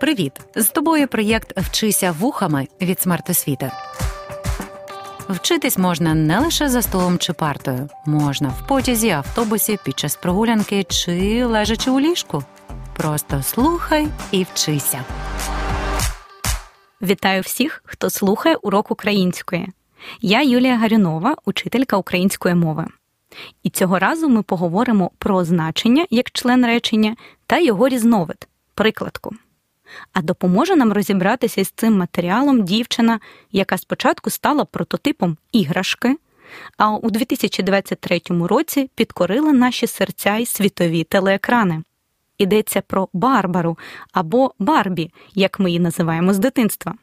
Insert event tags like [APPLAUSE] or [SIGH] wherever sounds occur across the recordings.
Привіт! З тобою проєкт Вчися вухами від смертосвіти. Вчитись можна не лише за столом чи партою, можна в потязі, автобусі, під час прогулянки чи лежачи у ліжку. Просто слухай і вчися. Вітаю всіх, хто слухає урок української. Я Юлія Гарюнова, учителька української мови. І цього разу ми поговоримо про значення як член речення та його різновид прикладку. А допоможе нам розібратися з цим матеріалом дівчина, яка спочатку стала прототипом іграшки, а у 2023 році підкорила наші серця й світові телеекрани. Йдеться про Барбару або Барбі, як ми її називаємо з дитинства.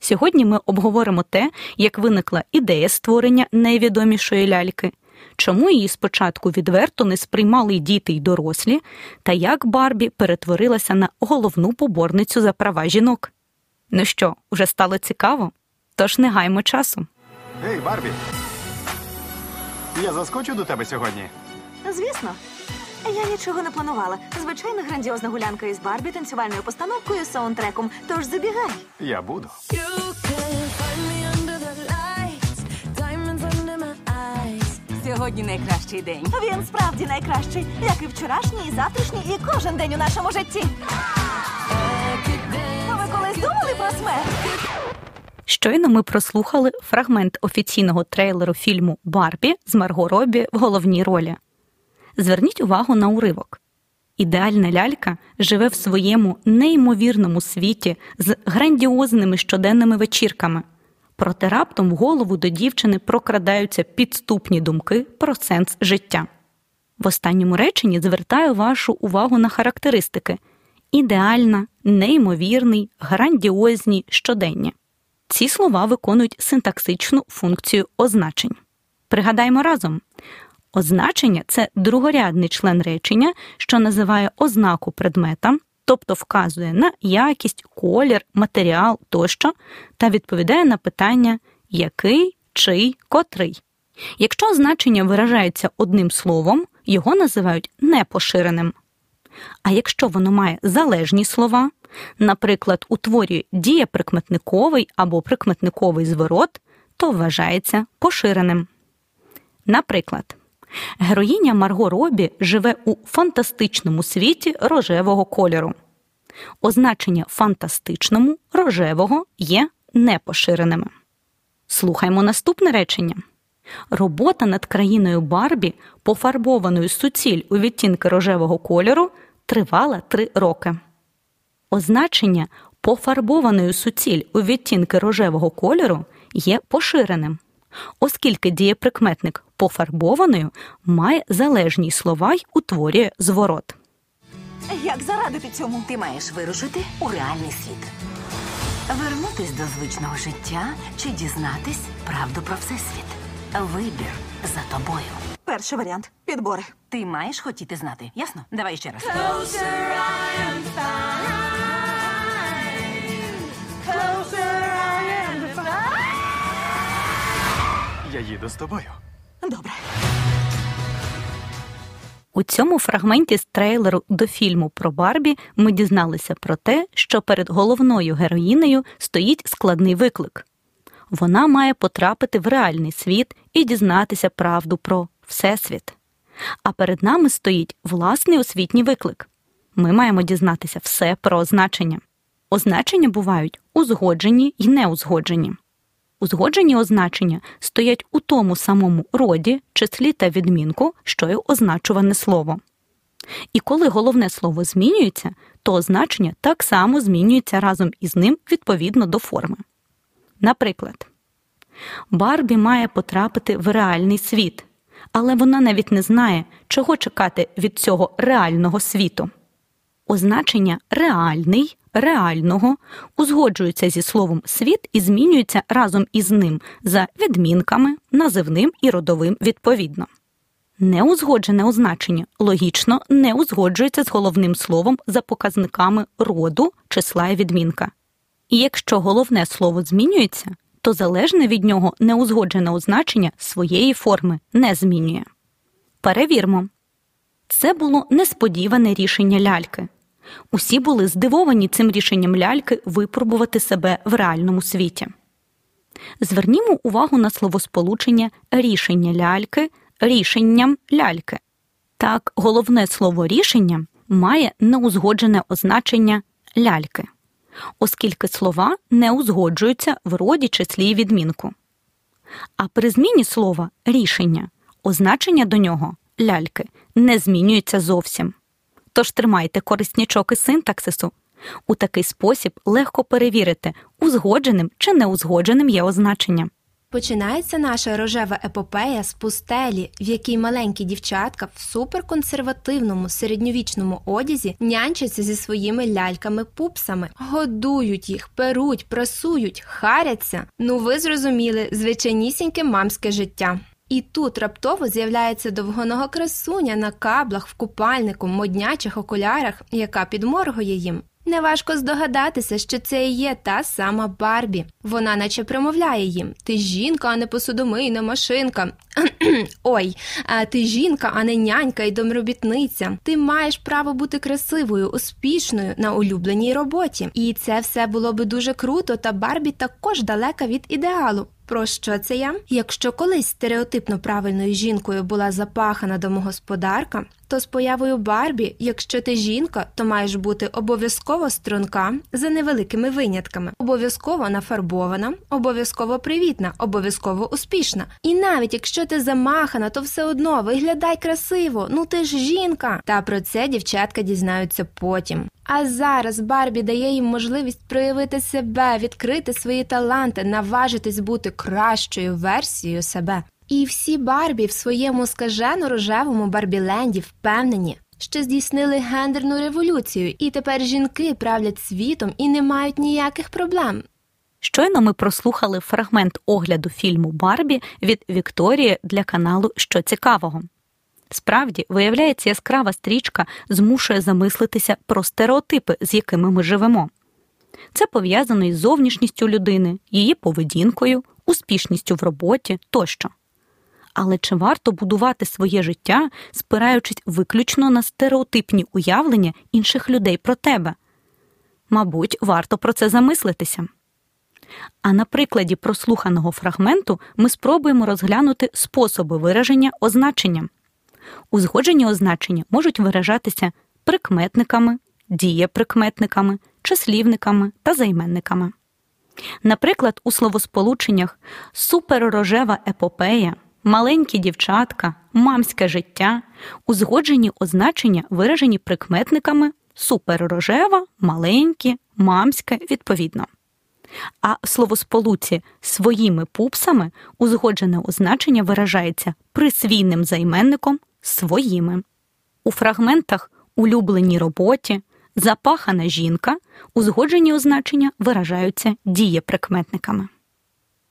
Сьогодні ми обговоримо те, як виникла ідея створення найвідомішої ляльки, чому її спочатку відверто не сприймали й діти й дорослі, та як Барбі перетворилася на головну поборницю за права жінок. Ну що, уже стало цікаво? Тож не гаймо часу. Гей, Барбі. Я заскочу до тебе сьогодні. Звісно. Я нічого не планувала. Звичайна грандіозна гулянка із Барбі, танцювальною постановкою, саундтреком. Тож забігай. Я буду. You can find me Сьогодні найкращий день. Він справді найкращий, як і вчорашній, і завтрашній, і кожен день у нашому житті. А ви колись думали про смерть? Щойно ми прослухали фрагмент офіційного трейлеру фільму Барбі з Марго Робі в головній ролі. Зверніть увагу на уривок. Ідеальна лялька живе в своєму неймовірному світі з грандіозними щоденними вечірками. Проте раптом в голову до дівчини прокрадаються підступні думки про сенс життя. В останньому реченні звертаю вашу увагу на характеристики: ідеальна, неймовірний, грандіозні, щоденні. Ці слова виконують синтаксичну функцію означень. Пригадаймо разом: означення це другорядний член речення, що називає ознаку предмета, тобто вказує на якість, колір, матеріал тощо, та відповідає на питання який, чий, котрий. Якщо означення виражається одним словом, його називають непоширеним. А якщо воно має залежні слова, наприклад, утворює дієприкметниковий або прикметниковий зворот, то вважається поширеним. Наприклад, героїня Марго Робі живе у фантастичному світі рожевого кольору. Означення фантастичному рожевого є непоширеними. Слухаймо наступне речення. Робота над країною Барбі, пофарбованою суціль у відтінки рожевого кольору, тривала три роки. Означення пофарбованою суціль у відтінки рожевого кольору є поширеним, оскільки дієприкметник пофарбованою має залежні слова й утворює зворот. Як зарадити цьому? Ти маєш вирушити у реальний світ. Вернутись до звичного життя чи дізнатись правду про всесвіт. Вибір за тобою. Перший варіант підбори. Ти маєш хотіти знати, ясно? Давай ще раз. Я їду з тобою. Добре. У цьому фрагменті з трейлеру до фільму про Барбі ми дізналися про те, що перед головною героїнею стоїть складний виклик. Вона має потрапити в реальний світ і дізнатися правду про всесвіт. А перед нами стоїть власний освітній виклик. Ми маємо дізнатися все про означення. Означення бувають узгоджені й неузгоджені. Узгоджені означення стоять у тому самому роді, числі та відмінку, що й означуване слово. І коли головне слово змінюється, то означення так само змінюється разом із ним відповідно до форми. Наприклад, Барбі має потрапити в реальний світ, але вона навіть не знає, чого чекати від цього реального світу. Означення реальний, реального узгоджуються зі словом світ і змінюються разом із ним за відмінками, називним і родовим відповідно. Неузгоджене означення логічно не узгоджується з головним словом за показниками роду, числа і відмінка. І якщо головне слово змінюється, то залежне від нього неузгоджене означення своєї форми не змінює. Перевірмо. Це було несподіване рішення ляльки. Усі були здивовані цим рішенням ляльки випробувати себе в реальному світі. Звернімо увагу на словосполучення рішення ляльки рішенням ляльки. Так, головне слово рішення має неузгоджене означення ляльки, оскільки слова не узгоджуються в роді числі і відмінку. А при зміні слова рішення означення до нього ляльки не змінюється зовсім. Тож тримайте кориснячок із синтаксису. У такий спосіб легко перевірити, узгодженим чи неузгодженим є означення. Починається наша рожева епопея з пустелі, в якій маленькі дівчатка в суперконсервативному середньовічному одязі нянчаться зі своїми ляльками-пупсами, годують їх, перуть, прасують, харяться. Ну ви зрозуміли, звичайнісіньке мамське життя. І тут раптово з'являється довгоного красуня на каблах в купальнику, моднячих окулярах, яка підморгує їм. Неважко здогадатися, що це і є та сама Барбі. Вона наче промовляє їм: Ти жінка, а не посудомийна машинка. [CLEARS THROAT] Ой, ти жінка, а не нянька і домробітниця. Ти маєш право бути красивою, успішною на улюбленій роботі. І це все було би дуже круто, та Барбі також далека від ідеалу. Про що це я? Якщо колись стереотипно правильною жінкою була запахана домогосподарка, то з появою Барбі, якщо ти жінка, то маєш бути обов'язково струнка за невеликими винятками, обов'язково нафарбована, обов'язково привітна, обов'язково успішна. І навіть якщо ти замахана, то все одно виглядай красиво. Ну ти ж жінка. Та про це дівчатка дізнаються потім. А зараз Барбі дає їм можливість проявити себе, відкрити свої таланти, наважитись бути кращою версією себе. І всі Барбі в своєму скажено рожевому Барбіленді впевнені, що здійснили гендерну революцію, і тепер жінки правлять світом і не мають ніяких проблем. Щойно ми прослухали фрагмент огляду фільму Барбі від Вікторії для каналу Що цікавого. Справді, виявляється, яскрава стрічка змушує замислитися про стереотипи, з якими ми живемо. Це пов'язано із зовнішністю людини, її поведінкою, успішністю в роботі тощо. Але чи варто будувати своє життя, спираючись виключно на стереотипні уявлення інших людей про тебе? Мабуть, варто про це замислитися. А на прикладі прослуханого фрагменту ми спробуємо розглянути способи вираження означення. Узгоджені означення можуть виражатися прикметниками, дієприкметниками, числівниками та займенниками. Наприклад, у словосполученнях суперрожева епопея, маленькі дівчатка, мамське життя узгоджені означення виражені прикметниками суперрожева, маленькі, мамське відповідно. А словосполуці своїми пупсами узгоджене означення виражається присвійним займенником своїми. У фрагментах улюбленій роботі, запахана жінка узгоджені означення виражаються дієприкметниками.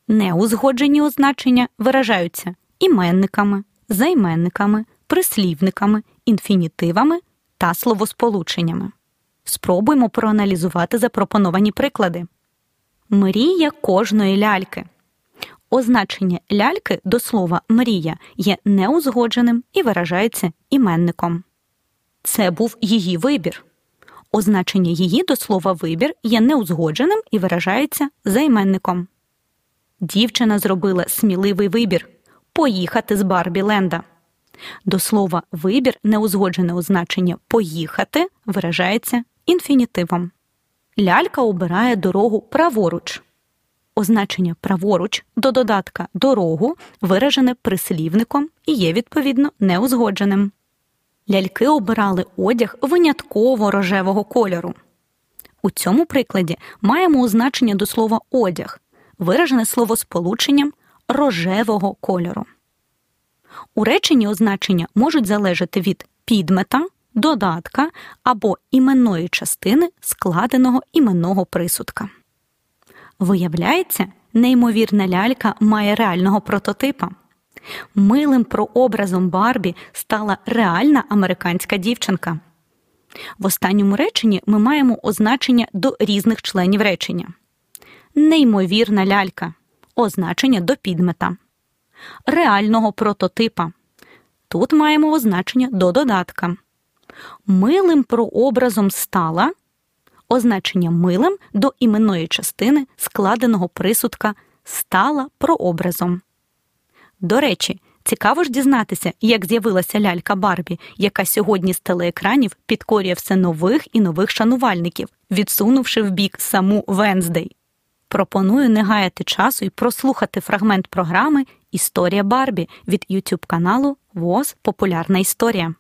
Неузгоджені означення виражаються іменниками, займенниками, прислівниками, інфінітивами та словосполученнями. Спробуємо проаналізувати запропоновані приклади. Мрія кожної ляльки. Означення ляльки до слова мрія є неузгодженим і виражається іменником. Це був її вибір. Означення її до слова вибір є неузгодженим і виражається займенником. Дівчина зробила сміливий вибір поїхати з Барбі Ленда. До слова вибір неузгоджене означення поїхати виражається інфінітивом. Лялька обирає дорогу праворуч. Означення праворуч до додатка дорогу виражене прислівником і є відповідно неузгодженим. Ляльки обирали одяг винятково рожевого кольору. У цьому прикладі маємо означення до слова одяг, виражене словосполученням рожевого кольору. У реченні означення можуть залежати від підмета, додатка або іменної частини складеного іменного присудка. Виявляється, неймовірна лялька має реального прототипа. Милим прообразом Барбі стала реальна американська дівчинка. В останньому реченні ми маємо означення до різних членів речення. Неймовірна лялька означення до підмета. Реального прототипа. Тут маємо означення до додатка. Милим прообразом стала означення милим до іменної частини складеного присудка стала прообразом. До речі, цікаво ж дізнатися, як з'явилася лялька Барбі, яка сьогодні з телеекранів підкорює все нових і нових шанувальників, відсунувши в бік саму Венздей. Пропоную не гаяти часу і прослухати фрагмент програми Історія Барбі від YouTube каналу ВОЗ Популярна історія.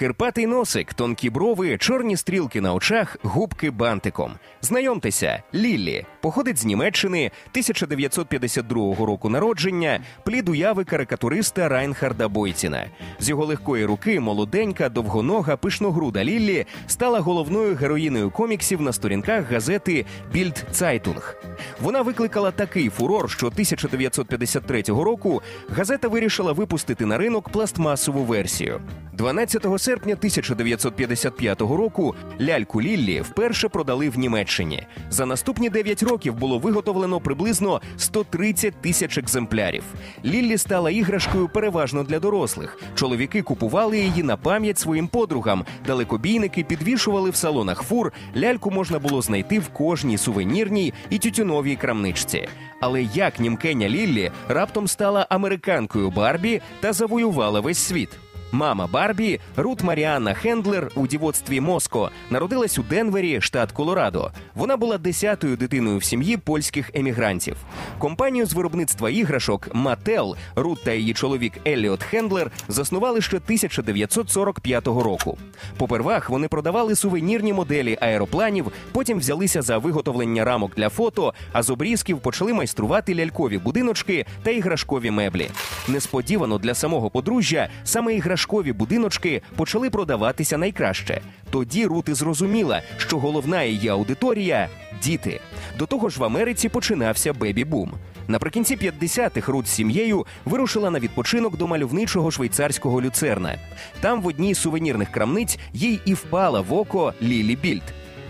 Кирпатий носик, тонкі брови, чорні стрілки на очах, губки бантиком. Знайомтеся, Ліллі походить з Німеччини 1952 року народження, плід уяви карикатуриста Райнхарда Бойціна. З його легкої руки молоденька, довгонога, пишногруда Ліллі стала головною героїною коміксів на сторінках газети Більд Цайтунг. Вона викликала такий фурор, що 1953 року газета вирішила випустити на ринок пластмасову версію. 12 серпня 1955 року ляльку Ліллі вперше продали в Німеччині. За наступні 9 років було виготовлено приблизно 130 тисяч екземплярів. Ліллі стала іграшкою переважно для дорослих. Чоловіки купували її на пам'ять своїм подругам. Далекобійники підвішували в салонах фур. Ляльку можна було знайти в кожній сувенірній і тютюновій крамничці. Але як німкеня Ліллі раптом стала американкою Барбі та завоювала весь світ. Мама Барбі Рут Маріанна Хендлер у дівоцтві Моско народилась у Денвері, штат Колорадо. Вона була десятою дитиною в сім'ї польських емігрантів. Компанію з виробництва іграшок Mattel Рут та її чоловік Еліот Хендлер заснували ще 1945 року. Попервах вони продавали сувенірні моделі аеропланів, потім взялися за виготовлення рамок для фото, а з обрізків почали майструвати лялькові будиночки та іграшкові меблі. Несподівано для самого подружжя саме іграшкові будиночки почали продаватися найкраще. Тоді Рути зрозуміла, що головна її аудиторія діти. До того ж, в Америці починався бебі-бум. Наприкінці 50-х Рут з сім'єю вирушила на відпочинок до мальовничого швейцарського люцерна. Там в одній з сувенірних крамниць їй і впала в око Лілі Більд.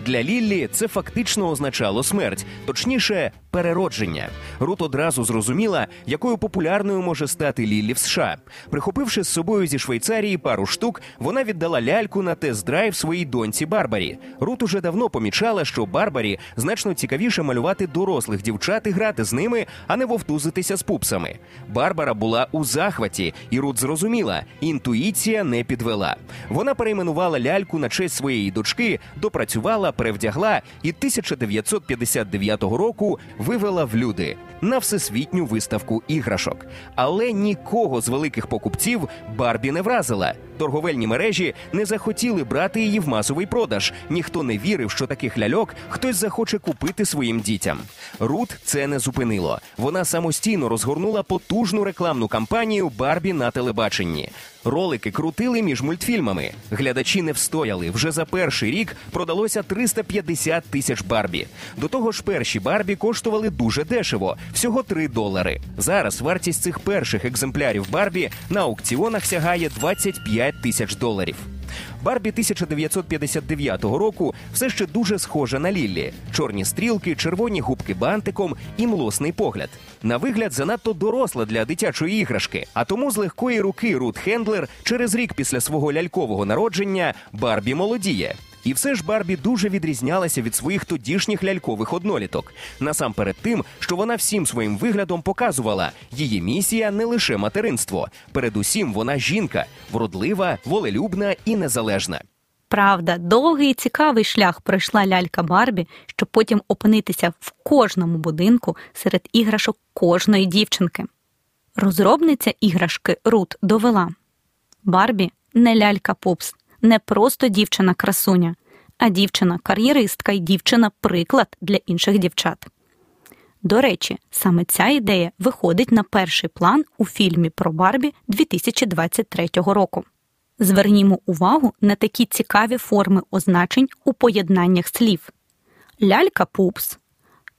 Для Ліллі це фактично означало смерть, точніше, переродження. Рут одразу зрозуміла, якою популярною може стати Ліллі в США. Прихопивши з собою зі Швейцарії пару штук, вона віддала ляльку на тест-драйв своїй доньці Барбарі. Рут уже давно помічала, що Барбарі значно цікавіше малювати дорослих дівчат і грати з ними, а не вовтузитися з пупсами. Барбара була у захваті, і Рут зрозуміла, інтуїція не підвела. Вона перейменувала ляльку на честь своєї дочки, допрацювала, перевдягла і 1959 року вивела в люди на всесвітню виставку іграшок. Але нікого з великих покупців Барбі не вразила. Торговельні мережі не захотіли брати її в масовий продаж. Ніхто не вірив, що таких ляльок хтось захоче купити своїм дітям. Рут це не зупинило. Вона самостійно розгорнула потужну рекламну кампанію Барбі на телебаченні. Ролики крутили між мультфільмами. Глядачі не встояли. Вже за перший рік продалося 350 тисяч Барбі. До того ж, перші Барбі коштували дуже дешево всього 3 долари. Зараз вартість цих перших екземплярів Барбі на аукціонах сягає 25 тисяч доларів. Барбі 1959 року все ще дуже схожа на Ліллі. Чорні стрілки, червоні губки бантиком і млосний погляд. На вигляд занадто доросла для дитячої іграшки. А тому з легкої руки Рут Хендлер через рік після свого лялькового народження Барбі молодіє. І все ж Барбі дуже відрізнялася від своїх тодішніх лялькових одноліток. Насамперед тим, що вона всім своїм виглядом показувала, її місія не лише материнство. Передусім, вона жінка, вродлива, волелюбна і незалежна. Правда, довгий і цікавий шлях пройшла лялька Барбі, щоб потім опинитися в кожному будинку серед іграшок кожної дівчинки. Розробниця іграшки Рут довела: Барбі не лялька Пупс, не просто дівчина-красуня, а дівчина-кар'єристка і дівчина-приклад для інших дівчат. До речі, саме ця ідея виходить на перший план у фільмі про Барбі 2023 року. Звернімо увагу на такі цікаві форми означень у поєднаннях слів: лялька-пупс,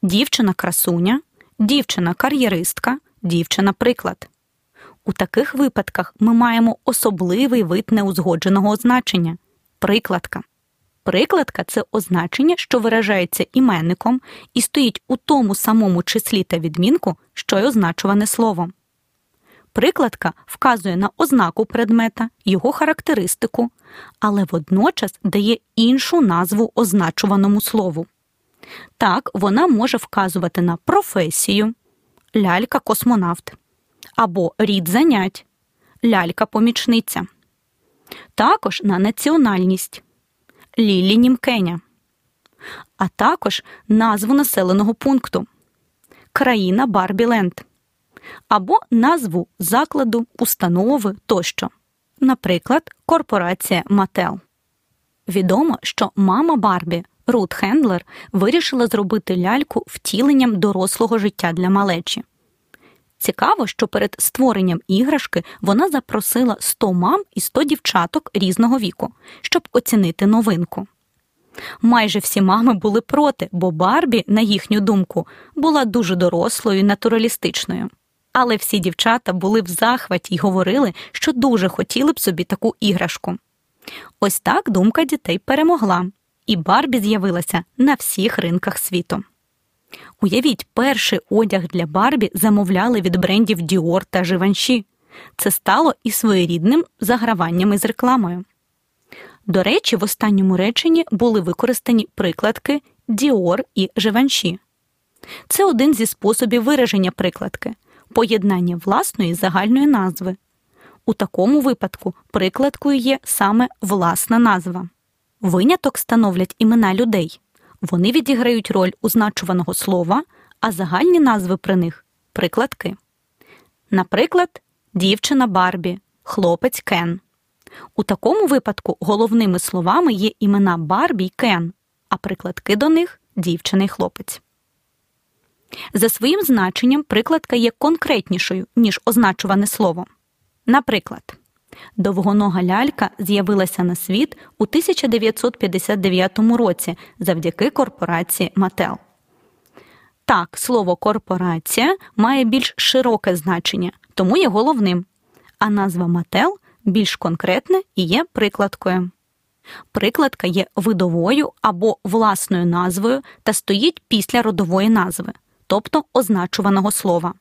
дівчина-красуня, дівчина-кар'єристка, дівчина-приклад. У таких випадках ми маємо особливий вид неузгодженого означення прикладка. Прикладка це означення, що виражається іменником і стоїть у тому самому числі та відмінку, що й означуване слово. Прикладка вказує на ознаку предмета, його характеристику, але водночас дає іншу назву означуваному слову. Так, вона може вказувати на професію лялька-космонавт або рід занять. Лялька-помічниця, також на національність. Лілі Німкеня, а також назву населеного пункту. Країна Барбіленд. Або назву закладу, установи тощо, наприклад, корпорація Mattel. Відомо, що мама Барбі Рут Хендлер вирішила зробити ляльку втіленням дорослого життя для малечі. Цікаво, що перед створенням іграшки вона запросила 100 мам і 100 дівчаток різного віку, щоб оцінити новинку. Майже всі мами були проти, бо Барбі, на їхню думку, була дуже дорослою і натуралістичною. Але всі дівчата були в захваті й говорили, що дуже хотіли б собі таку іграшку. Ось так думка дітей перемогла, і Барбі з'явилася на всіх ринках світу. Уявіть, перший одяг для Барбі замовляли від брендів Dior та Givenchy. Це стало і своєрідним заграванням із рекламою. До речі, в останньому реченні були використані прикладки Dior і Givenchy. Це один зі способів вираження прикладки поєднання власної загальної назви. У такому випадку прикладкою є саме власна назва. Виняток становлять імена людей. Вони відіграють роль означуваного слова, а загальні назви при них прикладки. Наприклад, дівчина Барбі, хлопець Кен. У такому випадку головними словами є імена Барбі й Кен, а прикладки до них дівчина й хлопець. За своїм значенням прикладка є конкретнішою, ніж означуване слово. Наприклад, довгонога лялька з'явилася на світ у 1959 році завдяки корпорації Мател. Так, слово корпорація має більш широке значення, тому є головним, а назва Мател більш конкретне і є прикладкою. Прикладка є видовою або власною назвою та стоїть після родової назви, тобто означуваного слова.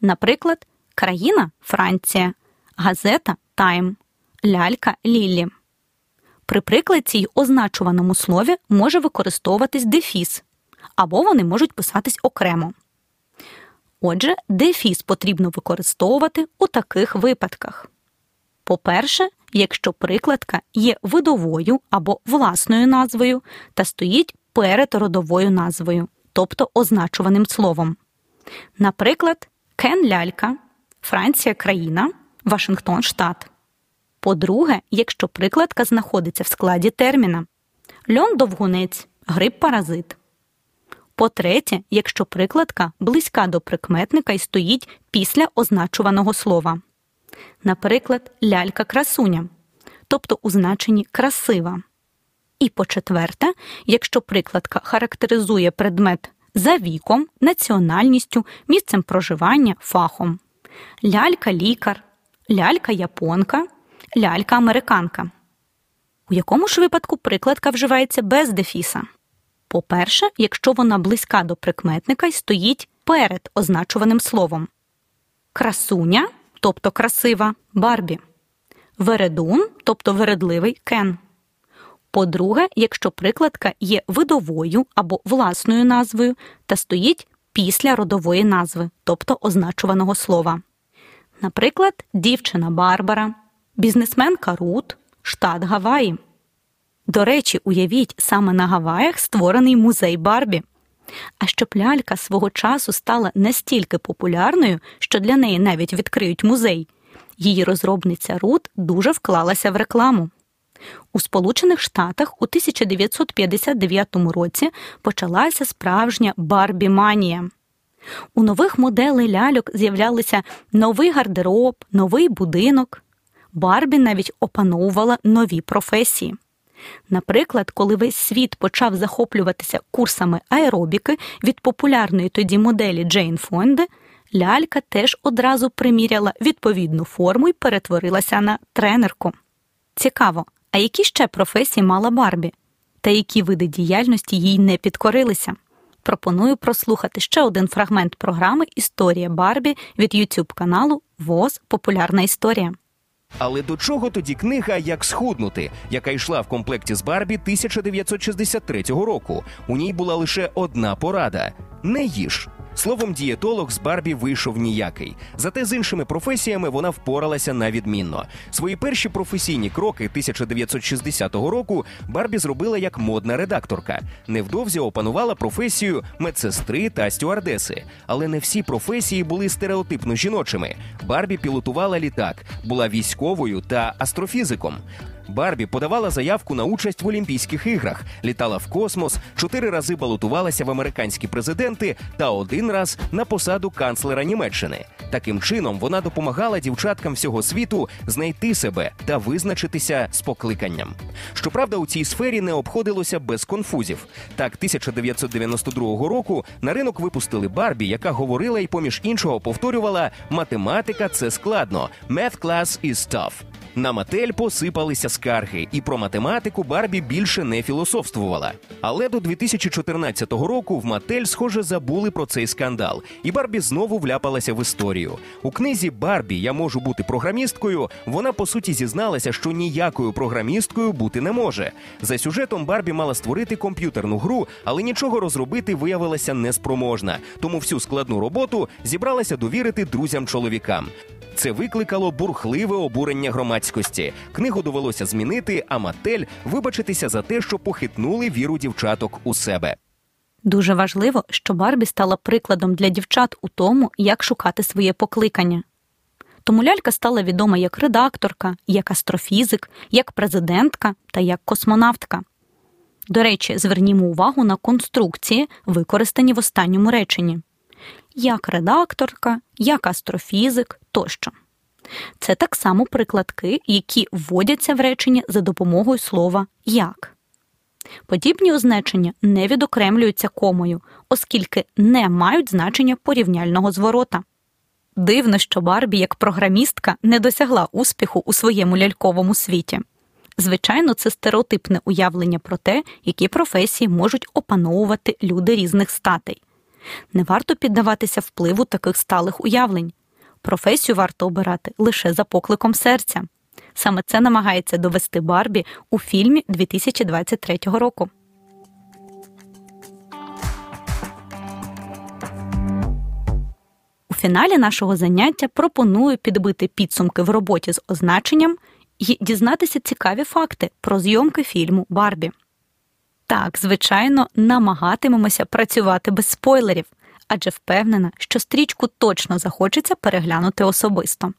Наприклад, країна Франція, газета Тайм, лялька Лілі. При прикладці й означуваному слові може використовуватись дефіс, або вони можуть писатись окремо. Отже, дефіс потрібно використовувати у таких випадках. По-перше, якщо прикладка є видовою або власною назвою та стоїть перед родовою назвою, тобто означуваним словом. Наприклад, Кен лялька, Франція країна, Вашингтон штат. По-друге, якщо прикладка знаходиться в складі терміна льон довгунець, гриб паразит. По-третє, якщо прикладка близька до прикметника і стоїть після означуваного слова. Наприклад, лялька красуня, тобто у значенні красива. І по-четверте, якщо прикладка характеризує предмет за віком, національністю, місцем проживання, фахом. Лялька лікар, лялька японка, лялька американка. У якому ж випадку прикладка вживається без дефіса? По-перше, якщо вона близька до прикметника і стоїть перед означуваним словом. Красуня, тобто красива Барбі. Вередун, тобто вередливий Кен. По-друге, якщо прикладка є видовою або власною назвою та стоїть після родової назви, тобто означуваного слова. Наприклад, дівчина Барбара, бізнесменка Рут, штат Гаваї. До речі, уявіть, саме на Гаваях створений музей Барбі. А щоб лялька свого часу стала настільки популярною, що для неї навіть відкриють музей, її розробниця Рут дуже вклалася в рекламу. У Сполучених Штатах у 1959 році почалася справжня Барбі-манія. У нових моделей ляльок з'являлися новий гардероб, новий будинок. Барбі навіть опановувала нові професії. Наприклад, коли весь світ почав захоплюватися курсами аеробіки від популярної тоді моделі Джейн Фонде, лялька теж одразу приміряла відповідну форму і перетворилася на тренерку. Цікаво, а які ще професії мала Барбі? Та які види діяльності їй не підкорилися? Пропоную прослухати ще один фрагмент програми Історія Барбі від YouTube каналу ВОЗ Популярна історія. Але до чого тоді книга Як схуднути, яка йшла в комплекті з Барбі 1963 року. У ній була лише одна порада: не їж. Словом, дієтолог з Барбі вийшов ніякий. Зате з іншими професіями вона впоралася на відмінно. Свої перші професійні кроки 1960 року Барбі зробила як модна редакторка. Невдовзі опанувала професію медсестри та стюардеси. Але не всі професії були стереотипно жіночими. Барбі пілотувала літак, була військовою та астрофізиком. Барбі подавала заявку на участь в Олімпійських іграх, літала в космос, чотири рази балотувалася в американські президенти та один раз на посаду канцлера Німеччини. Таким чином вона допомагала дівчаткам всього світу знайти себе та визначитися з покликанням. Щоправда, у цій сфері не обходилося без конфузів. Так, 1992 року на ринок випустили Барбі, яка говорила і поміж іншого повторювала: математика це складно. Math class is tough. На Матель посипалися скарги, і про математику Барбі більше не філософствувала. Але до 2014 року в Матель, схоже, забули про цей скандал, і Барбі знову вляпалася в історію. У книзі Барбі Я можу бути програмісткою. Вона по суті зізналася, що ніякою програмісткою бути не може. За сюжетом Барбі мала створити комп'ютерну гру, але нічого розробити виявилася неспроможна. Тому всю складну роботу зібралася довірити друзям-чоловікам. Це викликало бурхливе обурення громадськості. Книгу довелося змінити, а Матель вибачитися за те, що похитнули віру дівчаток у себе. Дуже важливо, що Барбі стала прикладом для дівчат у тому, як шукати своє покликання. Тому лялька стала відома як редакторка, як астрофізик, як президентка та як космонавтка. До речі, звернімо увагу на конструкції, використані в останньому реченні як редакторка, як астрофізик тощо. Це так само прикладки, які вводяться в речення за допомогою слова як. Подібні означення не відокремлюються комою, оскільки не мають значення порівняльного зворота. Дивно, що Барбі, як програмістка, не досягла успіху у своєму ляльковому світі. Звичайно, це стереотипне уявлення про те, які професії можуть опановувати люди різних статей. Не варто піддаватися впливу таких сталих уявлень. Професію варто обирати лише за покликом серця. Саме це намагається довести Барбі у фільмі 2023 року. У фіналі нашого заняття пропоную підбити підсумки в роботі з означенням і дізнатися цікаві факти про зйомки фільму Барбі. Так, звичайно, намагатимемося працювати без спойлерів, адже впевнена, що стрічку точно захочеться переглянути особисто.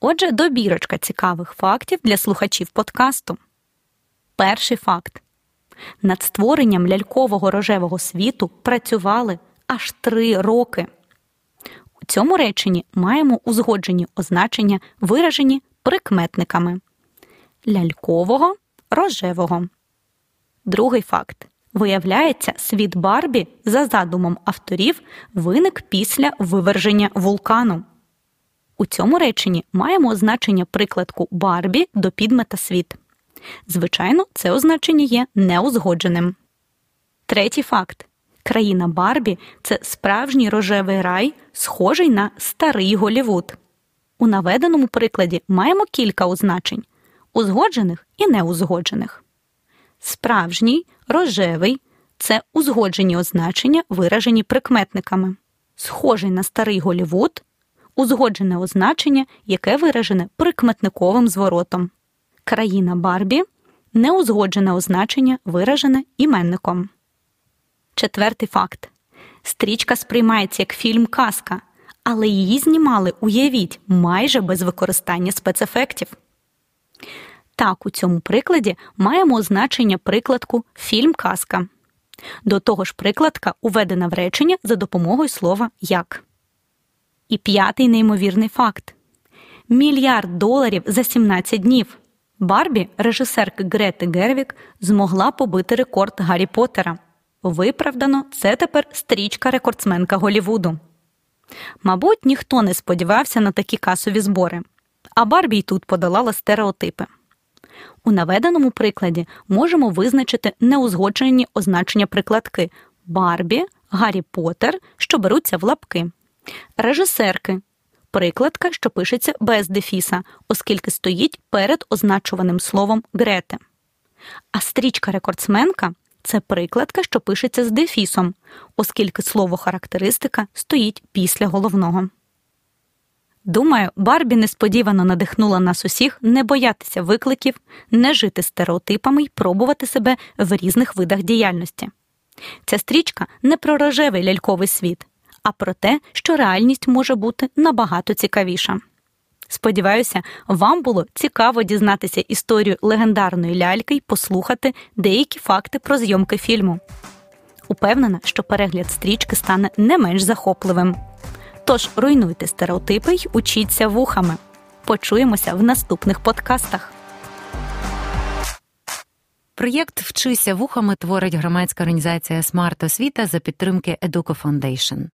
Отже, добірочка цікавих фактів для слухачів подкасту. Перший факт: над створенням лялькового рожевого світу працювали аж три роки. У цьому реченні маємо узгоджені означення, виражені прикметниками лялькового рожевого. Другий факт. Виявляється, світ Барбі, за задумом авторів, виник після виверження вулкану. У цьому реченні маємо означення прикладку Барбі до підмета світ. Звичайно, це означення є неузгодженим. Третій факт. Країна Барбі це справжній рожевий рай, схожий на старий Голівуд. У наведеному прикладі маємо кілька означень узгоджених і неузгоджених. Справжній, рожевий це узгоджені означення, виражені прикметниками. Схожий на старий Голівуд узгоджене означення, яке виражене прикметниковим зворотом. Країна Барбі неузгоджене означення, виражене іменником. Четвертий факт. Стрічка сприймається як фільм казка, але її знімали, уявіть, майже без використання спецефектів. Так, у цьому прикладі маємо означення прикладку фільм казка. До того ж, прикладка уведена в речення за допомогою слова як. І п'ятий неймовірний факт: мільярд доларів за 17 днів. Барбі, режисерка Грети Гервік, змогла побити рекорд Гаррі Поттера. Виправдано, це тепер стрічка рекордсменка Голівуду. Мабуть, ніхто не сподівався на такі касові збори, а Барбі й тут подолала стереотипи. У наведеному прикладі можемо визначити неузгоджені означення прикладки Барбі, Гаррі Поттер, що беруться в лапки, режисерки, прикладка, що пишеться без дефіса, оскільки стоїть перед означуваним словом Грете. А стрічка рекордсменка це прикладка, що пишеться з дефісом, оскільки слово характеристика стоїть після головного. Думаю, Барбі несподівано надихнула нас усіх не боятися викликів, не жити стереотипами й пробувати себе в різних видах діяльності. Ця стрічка не про рожевий ляльковий світ, а про те, що реальність може бути набагато цікавіша. Сподіваюся, вам було цікаво дізнатися історію легендарної ляльки й послухати деякі факти про зйомки фільму. Упевнена, що перегляд стрічки стане не менш захопливим. Тож руйнуйте стереотипи й учіться вухами. Почуємося в наступних подкастах. Проєкт Вчися вухами творить громадська організація Смарт Освіта за підтримки Educo Foundation.